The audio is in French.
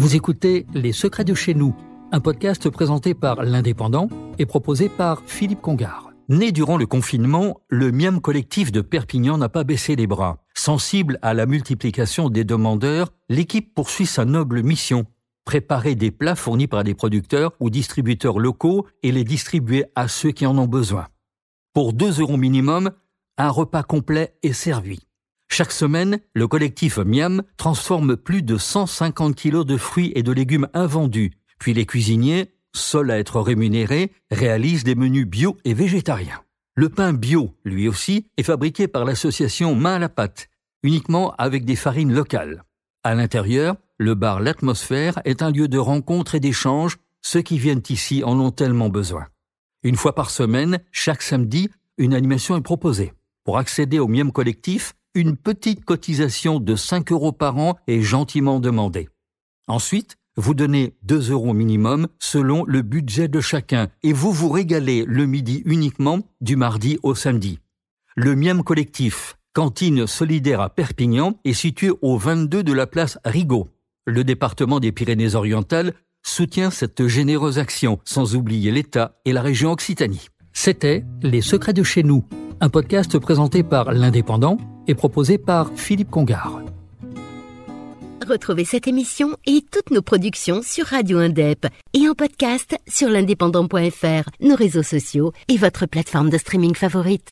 Vous écoutez Les Secrets de chez nous, un podcast présenté par l'Indépendant et proposé par Philippe Congard. Né durant le confinement, le Miam collectif de Perpignan n'a pas baissé les bras. Sensible à la multiplication des demandeurs, l'équipe poursuit sa noble mission préparer des plats fournis par des producteurs ou distributeurs locaux et les distribuer à ceux qui en ont besoin. Pour 2 euros minimum, un repas complet est servi. Chaque semaine, le collectif Miam transforme plus de 150 kilos de fruits et de légumes invendus, puis les cuisiniers, seuls à être rémunérés, réalisent des menus bio et végétariens. Le pain bio, lui aussi, est fabriqué par l'association Main à la pâte, uniquement avec des farines locales. À l'intérieur, le bar L'Atmosphère est un lieu de rencontre et d'échange, ceux qui viennent ici en ont tellement besoin. Une fois par semaine, chaque samedi, une animation est proposée. Pour accéder au Miam collectif, une petite cotisation de 5 euros par an est gentiment demandée. Ensuite, vous donnez 2 euros minimum selon le budget de chacun et vous vous régalez le midi uniquement du mardi au samedi. Le Miam collectif, cantine solidaire à Perpignan, est situé au 22 de la place Rigaud. Le département des Pyrénées-Orientales soutient cette généreuse action, sans oublier l'État et la région Occitanie. C'était Les Secrets de chez nous, un podcast présenté par l'Indépendant et proposé par Philippe Congard. Retrouvez cette émission et toutes nos productions sur Radio Indep et en podcast sur l'indépendant.fr, nos réseaux sociaux et votre plateforme de streaming favorite.